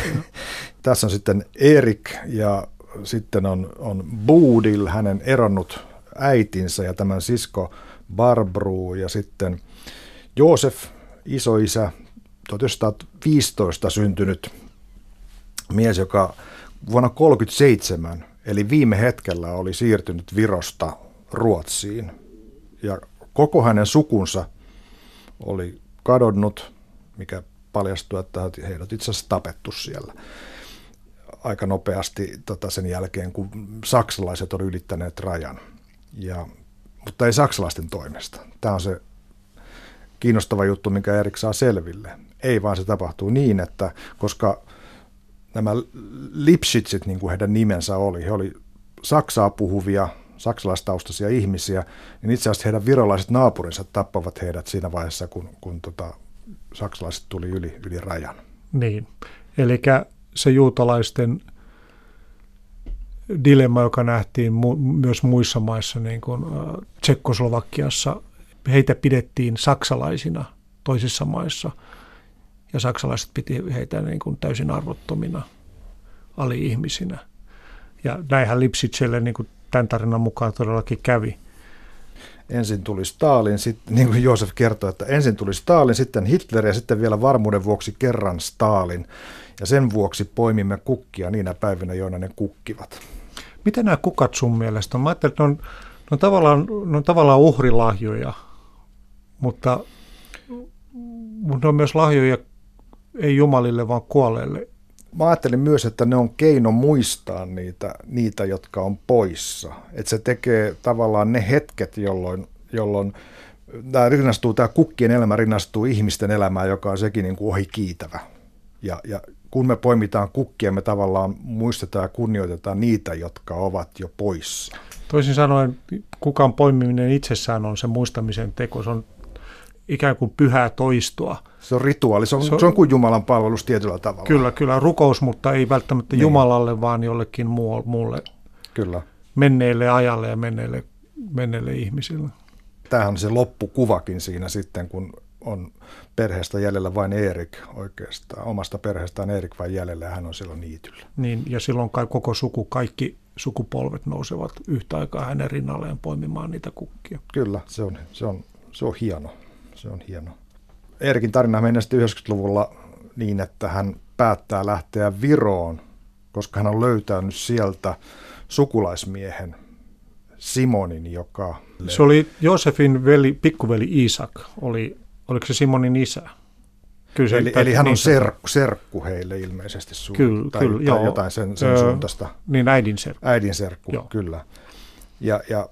tässä on sitten Erik ja sitten on, on Boodil, hänen eronnut äitinsä ja tämän sisko Barbru ja sitten Joosef, isoisä, 1915 syntynyt mies, joka vuonna 1937 Eli viime hetkellä oli siirtynyt Virosta Ruotsiin ja koko hänen sukunsa oli kadonnut, mikä paljastui, että heidät itse asiassa tapettu siellä aika nopeasti tota sen jälkeen, kun saksalaiset on ylittäneet rajan. Ja, mutta ei saksalaisten toimesta. Tämä on se kiinnostava juttu, minkä Erik saa selville. Ei vaan se tapahtuu niin, että koska nämä Lipschitsit, niin kuin heidän nimensä oli, he oli saksaa puhuvia, saksalaistaustaisia ihmisiä, niin itse asiassa heidän virolaiset naapurinsa tappavat heidät siinä vaiheessa, kun, kun tota, saksalaiset tuli yli, yli rajan. Niin, eli se juutalaisten dilemma, joka nähtiin mu- myös muissa maissa, niin kuin Tsekkoslovakiassa, heitä pidettiin saksalaisina toisissa maissa – ja saksalaiset piti heitä niin kuin täysin arvottomina ali-ihmisinä. Ja näinhän Lipsitselle niin kuin tämän tarinan mukaan todellakin kävi. Ensin tuli Stalin, sitten, niin kuin Joosef kertoi, että ensin tuli Stalin, sitten Hitler ja sitten vielä varmuuden vuoksi kerran Stalin. Ja sen vuoksi poimimme kukkia niinä päivinä, joina ne kukkivat. Miten nämä kukat sun mielestä on? Mä ajattelin, että ne on, ne on, tavallaan, ne on tavallaan uhrilahjoja, mutta, mutta ne on myös lahjoja ei jumalille, vaan kuolleille. Mä ajattelin myös, että ne on keino muistaa niitä, niitä jotka on poissa. Että se tekee tavallaan ne hetket, jolloin, jolloin tämä rinnastuu, tämä kukkien elämä rinnastuu ihmisten elämään, joka on sekin niin kuin ohi kiitävä. Ja, ja kun me poimitaan kukkia, me tavallaan muistetaan ja kunnioitetaan niitä, jotka ovat jo poissa. Toisin sanoen, kukaan poimiminen itsessään on se muistamisen teko. Se on ikään kuin pyhää toistoa. Se on rituaali, se on, se on, se on kuin Jumalan palvelus tietyllä tavalla. Kyllä, kyllä, rukous, mutta ei välttämättä niin. Jumalalle, vaan jollekin muu, muulle kyllä. menneelle ajalle ja menneille, menneille ihmisille. Tämähän on se loppukuvakin siinä sitten, kun on perheestä jäljellä vain Erik oikeastaan. Omasta perheestään Erik vain jäljellä ja hän on silloin niityllä. Niin, ja silloin koko suku, kaikki sukupolvet nousevat yhtä aikaa hänen rinnalleen poimimaan niitä kukkia. Kyllä, se on, se on, se on hieno se on hieno. Erikin tarina menee sitten 90-luvulla niin, että hän päättää lähteä Viroon, koska hän on löytänyt sieltä sukulaismiehen Simonin, joka... Se oli Josefin veli, pikkuveli Isak, oli, oliko se Simonin isä? Kyllä se, eli, eli hän on serkku, serkku heille ilmeisesti suun, kyllä, tai, kyllä, tai joo. jotain sen, sen öö, suuntaista. Niin äidin serkku. Äidin serkku, joo. kyllä. Ja, ja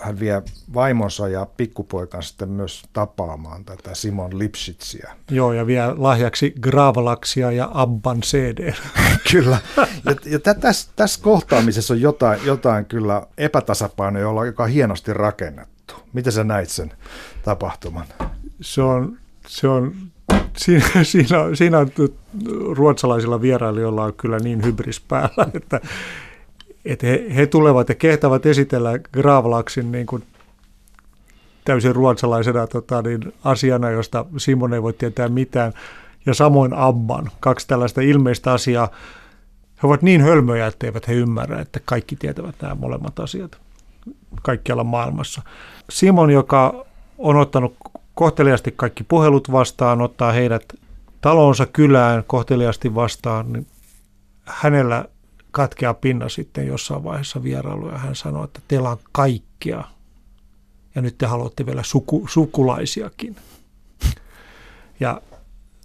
hän vie vaimonsa ja pikkupoikan sitten myös tapaamaan tätä Simon Lipsitsiä. Joo, ja vie lahjaksi Gravalaksia ja Abban CD. kyllä. Ja, ja tässä, tässä kohtaamisessa on jotain, jotain kyllä epätasapainoa, joka on hienosti rakennettu. Miten sä näit sen tapahtuman? Se on, se on siinä, siinä, siinä on ruotsalaisilla vierailijoilla on kyllä niin hybris päällä, että että he, he tulevat ja kehtävät esitellä Gravlaksin niin kuin täysin ruotsalaisena tota, niin, asiana, josta Simon ei voi tietää mitään. Ja samoin Amman, kaksi tällaista ilmeistä asiaa. He ovat niin hölmöjä, että eivät he ymmärrä, että kaikki tietävät nämä molemmat asiat kaikkialla maailmassa. Simon, joka on ottanut kohteliasti kaikki puhelut vastaan, ottaa heidät talonsa kylään kohteliasti vastaan, niin hänellä katkeaa pinna sitten jossain vaiheessa vierailuja. Hän sanoi, että teillä on kaikkea ja nyt te haluatte vielä suku, sukulaisiakin. Ja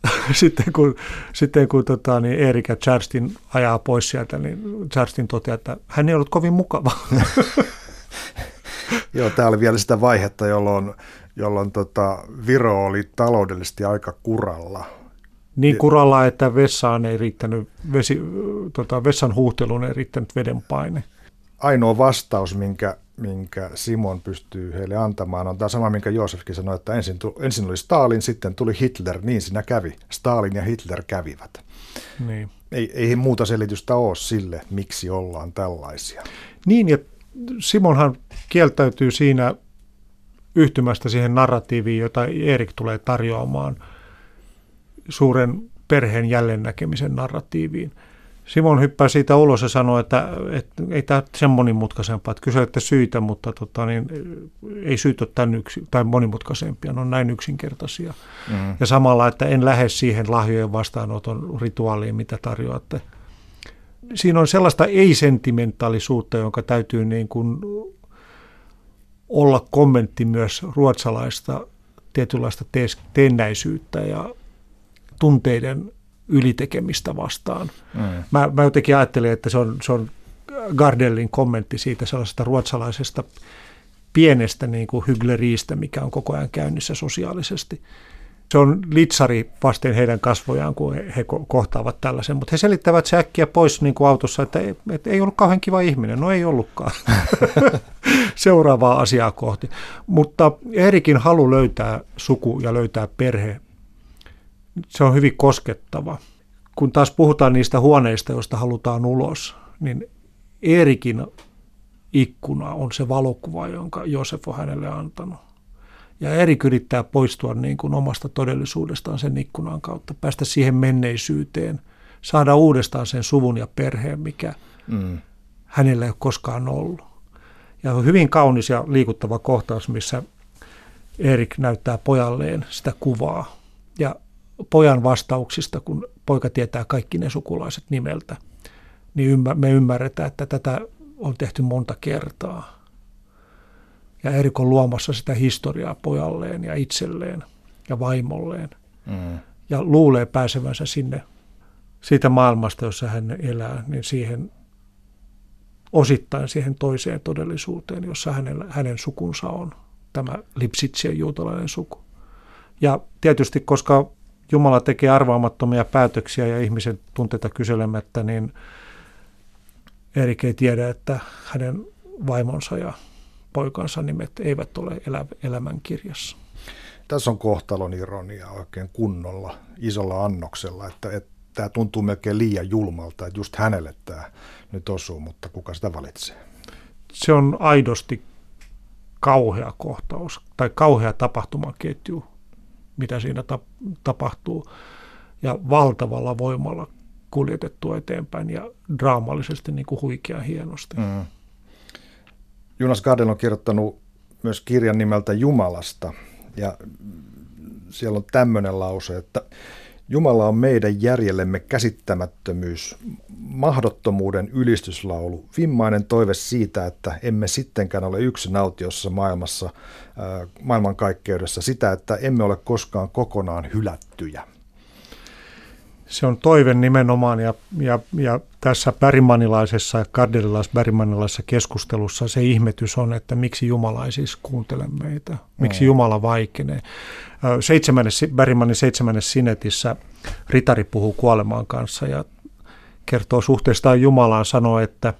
sitten kun, sitten kun tota, niin Erik ja Charstin ajaa pois sieltä, niin Charstin toteaa, että hän ei ollut kovin mukava. Joo, tämä oli vielä sitä vaihetta, jolloin, jolloin tota, Viro oli taloudellisesti aika kuralla. Niin kuralla, että vessaan ei riittänyt, vesi, tota, vessan huuhteluun ei riittänyt veden paine. Ainoa vastaus, minkä, minkä Simon pystyy heille antamaan, on tämä sama, minkä Joosefkin sanoi, että ensin, tuli, ensin oli Stalin, sitten tuli Hitler, niin siinä kävi. Stalin ja Hitler kävivät. Niin. Ei, ei muuta selitystä ole sille, miksi ollaan tällaisia. Niin, ja Simonhan kieltäytyy siinä yhtymästä siihen narratiiviin, jota Erik tulee tarjoamaan suuren perheen jälleennäkemisen narratiiviin. Simon hyppää siitä ulos ja sanoo, että, että ei tämä sen monimutkaisempaa, että kyselette syitä, mutta tota, niin, ei syyt ole tämän yksi, tai monimutkaisempia, ne on näin yksinkertaisia. Mm. Ja samalla, että en lähde siihen lahjojen vastaanoton rituaaliin, mitä tarjoatte – siinä on sellaista ei-sentimentaalisuutta, jonka täytyy niin kuin olla kommentti myös ruotsalaista tietynlaista teennäisyyttä ja tunteiden ylitekemistä vastaan. Mm. Mä, mä jotenkin ajattelin, että se on, se on Gardellin kommentti siitä sellaisesta ruotsalaisesta pienestä niin kuin hygleriistä, mikä on koko ajan käynnissä sosiaalisesti se on litsari vasten heidän kasvojaan, kun he, he kohtaavat tällaisen. Mutta he selittävät se äkkiä pois niin kuin autossa, että, että ei ollut kauhean kiva ihminen. No ei ollutkaan. Seuraavaa asiaa kohti. Mutta Erikin halu löytää suku ja löytää perhe, se on hyvin koskettava. Kun taas puhutaan niistä huoneista, joista halutaan ulos, niin Erikin ikkuna on se valokuva, jonka Josef on hänelle antanut ja Erik yrittää poistua niin kuin omasta todellisuudestaan sen ikkunan kautta, päästä siihen menneisyyteen, saada uudestaan sen suvun ja perheen, mikä mm. hänellä ei ole koskaan ollut. Ja on hyvin kaunis ja liikuttava kohtaus, missä Erik näyttää pojalleen sitä kuvaa. Ja pojan vastauksista, kun poika tietää kaikki ne sukulaiset nimeltä, niin me ymmärretään, että tätä on tehty monta kertaa ja Erik on luomassa sitä historiaa pojalleen ja itselleen ja vaimolleen. Mm. Ja luulee pääsevänsä sinne siitä maailmasta, jossa hän elää, niin siihen osittain siihen toiseen todellisuuteen, jossa hänellä, hänen sukunsa on, tämä Lipsitsien juutalainen suku. Ja tietysti, koska Jumala tekee arvaamattomia päätöksiä ja ihmisen tunteita kyselemättä, niin Erik ei tiedä, että hänen vaimonsa ja poikansa nimet eivät ole elä, elämän kirjassa. Tässä on kohtalon ironia oikein kunnolla, isolla annoksella, että, että tämä tuntuu melkein liian julmalta, että just hänelle tämä nyt osuu, mutta kuka sitä valitsee? Se on aidosti kauhea kohtaus tai kauhea tapahtumaketju, mitä siinä tapahtuu, ja valtavalla voimalla kuljetettu eteenpäin ja draamallisesti niin kuin huikean hienosti. Mm. Jonas Gardel on kirjoittanut myös kirjan nimeltä Jumalasta ja siellä on tämmöinen lause, että Jumala on meidän järjellemme käsittämättömyys, mahdottomuuden ylistyslaulu, vimmainen toive siitä, että emme sittenkään ole yksin autiossa maailmassa, maailmankaikkeudessa, sitä, että emme ole koskaan kokonaan hylättyjä se on toive nimenomaan ja, ja, ja tässä bärimanilaisessa ja kardelilais keskustelussa se ihmetys on, että miksi Jumala ei siis kuuntele meitä, miksi mm. Jumala vaikenee. Seitsemännes, Bärimanin seitsemännes sinetissä ritari puhuu kuolemaan kanssa ja kertoo suhteestaan Jumalaan, sanoo, että,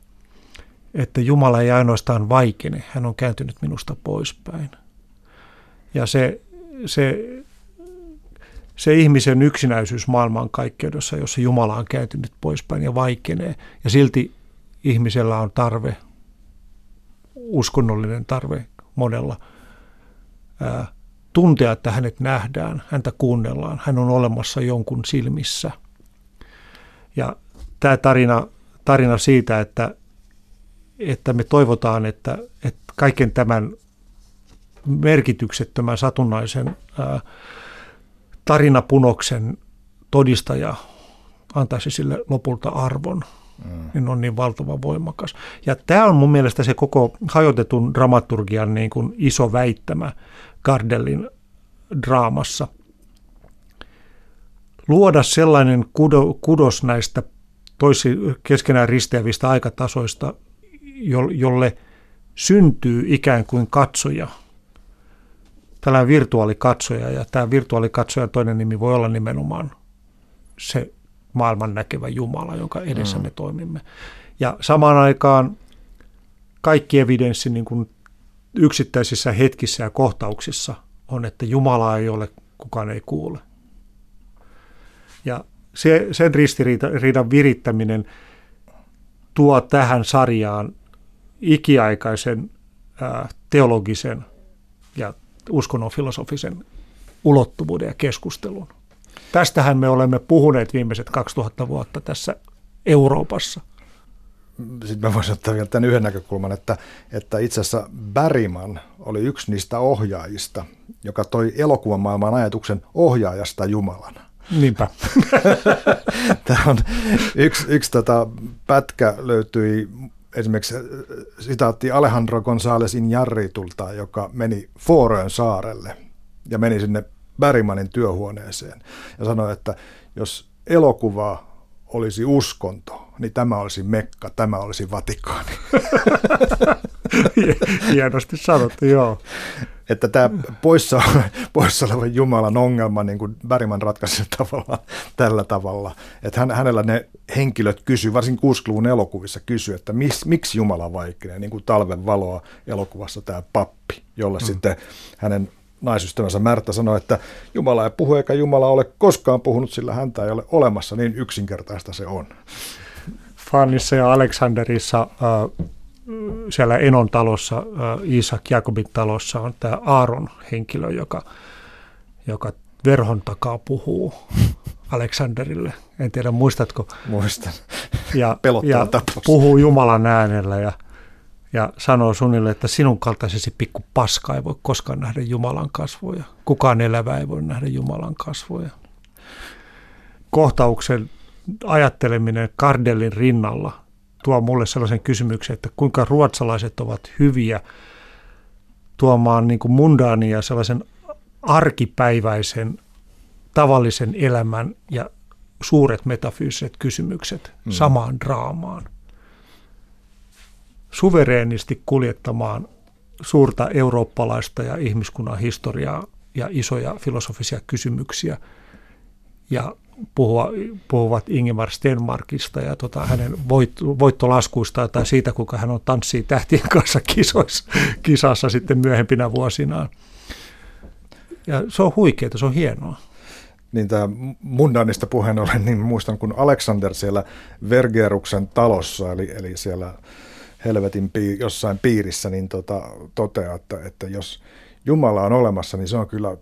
että Jumala ei ainoastaan vaikene, hän on kääntynyt minusta poispäin. Ja se, se se ihmisen yksinäisyys maailmankaikkeudessa, jossa Jumala on kääntynyt poispäin ja vaikenee. Ja silti ihmisellä on tarve, uskonnollinen tarve monella ää, tuntea, että hänet nähdään, häntä kuunnellaan, hän on olemassa jonkun silmissä. Ja tämä tarina, tarina siitä, että, että me toivotaan, että, että kaiken tämän merkityksettömän satunnaisen ää, tarinapunoksen todistaja antaisi sille lopulta arvon, mm. niin on niin valtavan voimakas. Ja tämä on mun mielestä se koko hajotetun dramaturgian niin kuin iso väittämä Gardellin draamassa. Luoda sellainen kudo, kudos näistä toisi keskenään risteävistä aikatasoista, jolle syntyy ikään kuin katsoja, tällainen virtuaalikatsoja, ja tämä virtuaalikatsojan toinen nimi voi olla nimenomaan se maailman näkevä Jumala, jonka edessä mm. me toimimme. Ja samaan aikaan kaikki evidenssi niin kuin yksittäisissä hetkissä ja kohtauksissa on, että Jumala ei ole, kukaan ei kuule. Ja se, sen ristiriidan virittäminen tuo tähän sarjaan ikiaikaisen ää, teologisen ja uskonnon filosofisen ulottuvuuden ja keskustelun. Tästähän me olemme puhuneet viimeiset 2000 vuotta tässä Euroopassa. Sitten mä voisin ottaa vielä tämän yhden näkökulman, että, että itse asiassa Bergman oli yksi niistä ohjaajista, joka toi elokuvan maailman ajatuksen ohjaajasta Jumalana. Niinpä. Tämä on yksi, yksi tota pätkä löytyi esimerkiksi sitaatti Alejandro González Inarritulta, joka meni Foorön saarelle ja meni sinne Bergmanin työhuoneeseen ja sanoi, että jos elokuva olisi uskonto, niin tämä olisi Mekka, tämä olisi Vatikaani. Hienosti sanottu, joo. Että tämä poissa, poissa oleva Jumalan ongelma, niin kuin Bergman ratkaisi tavallaan tällä tavalla, että hän, hänellä ne henkilöt kysyy, varsin 60-luvun elokuvissa kysyy, että mis, miksi Jumala vaikenee, niin kuin Talven valoa elokuvassa tämä pappi, jolle mm. sitten hänen naisystävänsä Märtä sanoi, että Jumala ei puhu eikä Jumala ole koskaan puhunut, sillä häntä ei ole olemassa, niin yksinkertaista se on. Fannissa ja Aleksanderissa äh, siellä Enon talossa, äh, Isak Jakobin talossa on tämä Aaron henkilö, joka, joka verhon takaa puhuu Aleksanderille. En tiedä, muistatko? Muistan. Ja, ja puhuu Jumalan äänellä ja ja sanoo sunille, että sinun kaltaisesi pikku paska ei voi koskaan nähdä Jumalan kasvoja. Kukaan elävä ei voi nähdä Jumalan kasvoja. Kohtauksen ajatteleminen Kardellin rinnalla tuo mulle sellaisen kysymyksen, että kuinka ruotsalaiset ovat hyviä tuomaan niin kuin mundaania sellaisen arkipäiväisen tavallisen elämän ja suuret metafyysiset kysymykset mm. samaan draamaan suvereenisti kuljettamaan suurta eurooppalaista ja ihmiskunnan historiaa ja isoja filosofisia kysymyksiä ja puhua, puhuvat Ingemar Stenmarkista ja tota, hänen voit, voittolaskuista tai siitä, kuinka hän on tanssii tähtien kanssa kisoissa, kisassa sitten myöhempinä vuosinaan. Ja se on huikeaa, se on hienoa. Niin tämä mundanista puheen ollen, niin muistan kun Alexander siellä Vergeruksen talossa, eli, eli siellä helvetin pii, jossain piirissä, niin tota, toteaa, että, että jos Jumala on olemassa, niin se on kyllä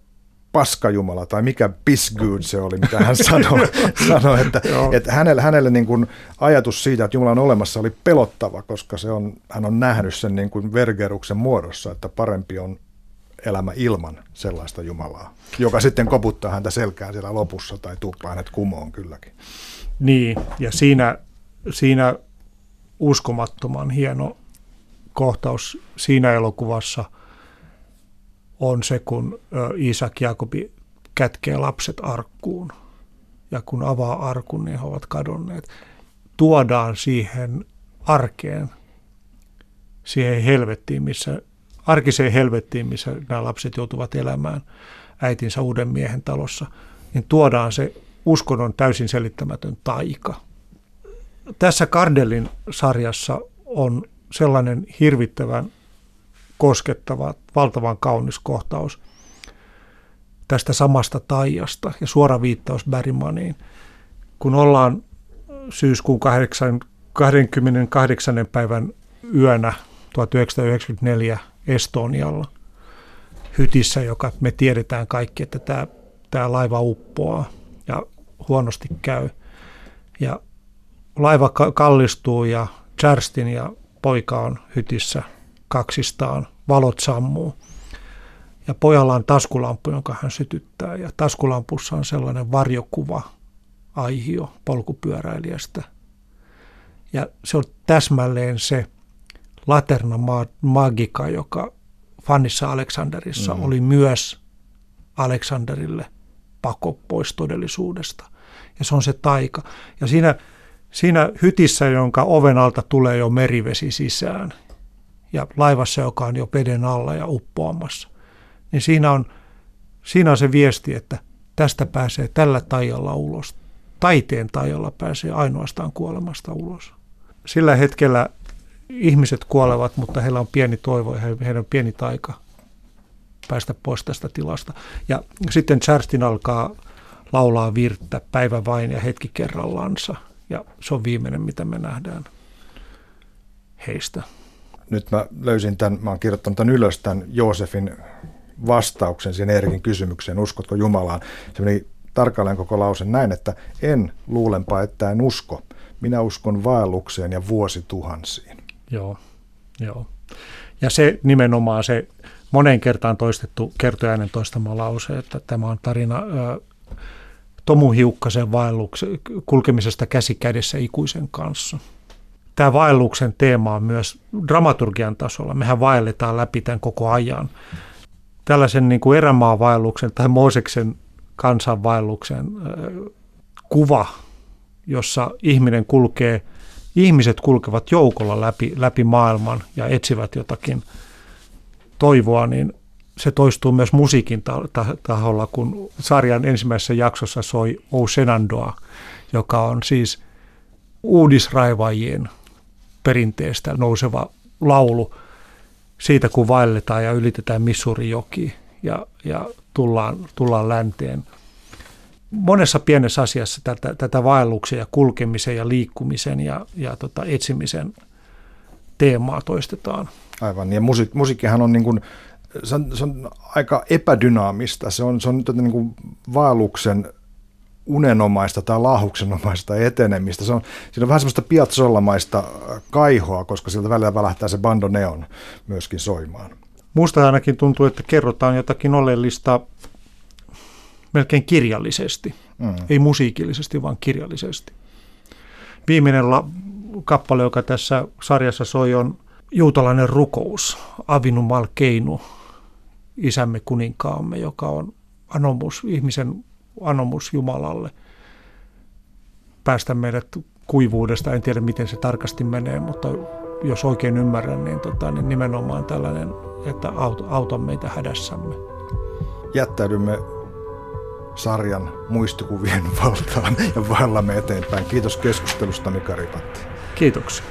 paska Jumala, tai mikä pisgood se oli, mitä hän sanoi, sanoi että, että hänelle, hänelle niin kuin ajatus siitä, että Jumala on olemassa, oli pelottava, koska se on, hän on nähnyt sen niin kuin vergeruksen muodossa, että parempi on elämä ilman sellaista Jumalaa, joka sitten koputtaa häntä selkään siellä lopussa tai tuppaa hänet kumoon kylläkin. Niin, ja siinä, siinä uskomattoman hieno kohtaus siinä elokuvassa on se, kun Isak Jakobi kätkee lapset arkkuun. Ja kun avaa arkun, niin he ovat kadonneet. Tuodaan siihen arkeen, siihen helvettiin, missä, arkiseen helvettiin, missä nämä lapset joutuvat elämään äitinsä uuden miehen talossa, niin tuodaan se uskonnon täysin selittämätön taika – tässä Kardellin sarjassa on sellainen hirvittävän koskettava, valtavan kaunis kohtaus tästä samasta taijasta ja suora viittaus Bergmaniin. Kun ollaan syyskuun 8, 28. päivän yönä 1994 Estonialla hytissä, joka me tiedetään kaikki, että tämä, tämä laiva uppoaa ja huonosti käy. Ja laiva kallistuu ja Charstin ja poika on hytissä kaksistaan, valot sammuu. Ja pojalla on taskulampu, jonka hän sytyttää. Ja taskulampussa on sellainen varjokuva, aihio polkupyöräilijästä. Ja se on täsmälleen se Laterna Magica, joka Fannissa Aleksanderissa mm. oli myös Aleksanderille pako pois todellisuudesta. Ja se on se taika. Ja siinä, siinä hytissä, jonka oven alta tulee jo merivesi sisään, ja laivassa, joka on jo veden alla ja uppoamassa, niin siinä on, siinä on se viesti, että tästä pääsee tällä tajalla ulos. Taiteen tajalla pääsee ainoastaan kuolemasta ulos. Sillä hetkellä ihmiset kuolevat, mutta heillä on pieni toivo ja heidän on pieni taika päästä pois tästä tilasta. Ja sitten Charstin alkaa laulaa virttä päivä vain ja hetki kerrallansa. Ja se on viimeinen, mitä me nähdään heistä. Nyt mä löysin tämän, mä oon kirjoittanut tämän ylös, tämän Joosefin vastauksen siihen Eerikin kysymykseen, uskotko Jumalaan. Se meni tarkalleen koko lause näin, että en luulenpa, että en usko. Minä uskon vaellukseen ja vuosituhansiin. Joo, joo. Ja se nimenomaan se moneen kertaan toistettu kertojainen toistama lause, että tämä on tarina ö, Tomu Hiukkasen vaelluksen kulkemisesta käsi kädessä ikuisen kanssa. Tämä vaelluksen teema on myös dramaturgian tasolla. Mehän vaelletaan läpi tämän koko ajan. Tällaisen niin kuin erämaavaelluksen tai Mooseksen kansanvaelluksen kuva, jossa ihminen kulkee – ihmiset kulkevat joukolla läpi, läpi maailman ja etsivät jotakin toivoa, niin se toistuu myös musiikin taholla, kun sarjan ensimmäisessä jaksossa soi O Senandoa, joka on siis uudisraivajien perinteestä nouseva laulu siitä, kun vaelletaan ja ylitetään Missouri-joki ja, ja tullaan, tullaan länteen – monessa pienessä asiassa tätä, tätä vaelluksen ja kulkemisen ja liikkumisen ja, ja tota etsimisen teemaa toistetaan. Aivan, ja musiik, musiikkihan on, niin kuin, se on, se on aika epädynaamista. Se on, se on niin kuin vaelluksen unenomaista tai lahuksenomaista etenemistä. Se on, siinä on vähän semmoista piatsollamaista kaihoa, koska siltä välillä välähtää se bandoneon myöskin soimaan. Musta ainakin tuntuu, että kerrotaan jotakin oleellista melkein kirjallisesti. Mm. Ei musiikillisesti, vaan kirjallisesti. Viimeinen la- kappale, joka tässä sarjassa soi, on juutalainen rukous, Avinu Malkeinu, isämme kuninkaamme, joka on anomus, ihmisen anomus Jumalalle päästä meidät kuivuudesta. En tiedä, miten se tarkasti menee, mutta jos oikein ymmärrän, niin, tota, niin nimenomaan tällainen, että auta meitä hädässämme. Jättäydymme sarjan muistikuvien valtaan ja vaellamme eteenpäin. Kiitos keskustelusta Mika Ripatti. Kiitoksia.